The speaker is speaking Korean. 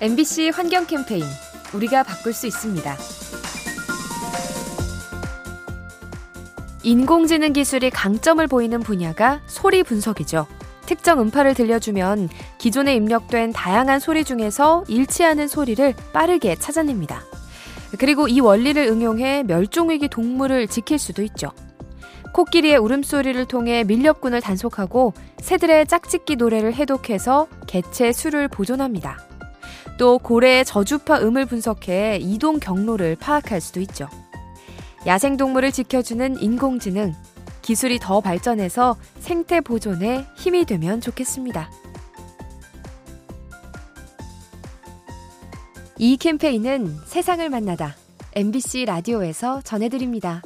MBC 환경 캠페인 우리가 바꿀 수 있습니다. 인공지능 기술이 강점을 보이는 분야가 소리 분석이죠. 특정 음파를 들려주면 기존에 입력된 다양한 소리 중에서 일치하는 소리를 빠르게 찾아냅니다. 그리고 이 원리를 응용해 멸종위기 동물을 지킬 수도 있죠. 코끼리의 울음소리를 통해 밀렵꾼을 단속하고 새들의 짝짓기 노래를 해독해서 개체 수를 보존합니다. 또 고래의 저주파 음을 분석해 이동 경로를 파악할 수도 있죠. 야생동물을 지켜주는 인공지능, 기술이 더 발전해서 생태 보존에 힘이 되면 좋겠습니다. 이 캠페인은 세상을 만나다 MBC 라디오에서 전해드립니다.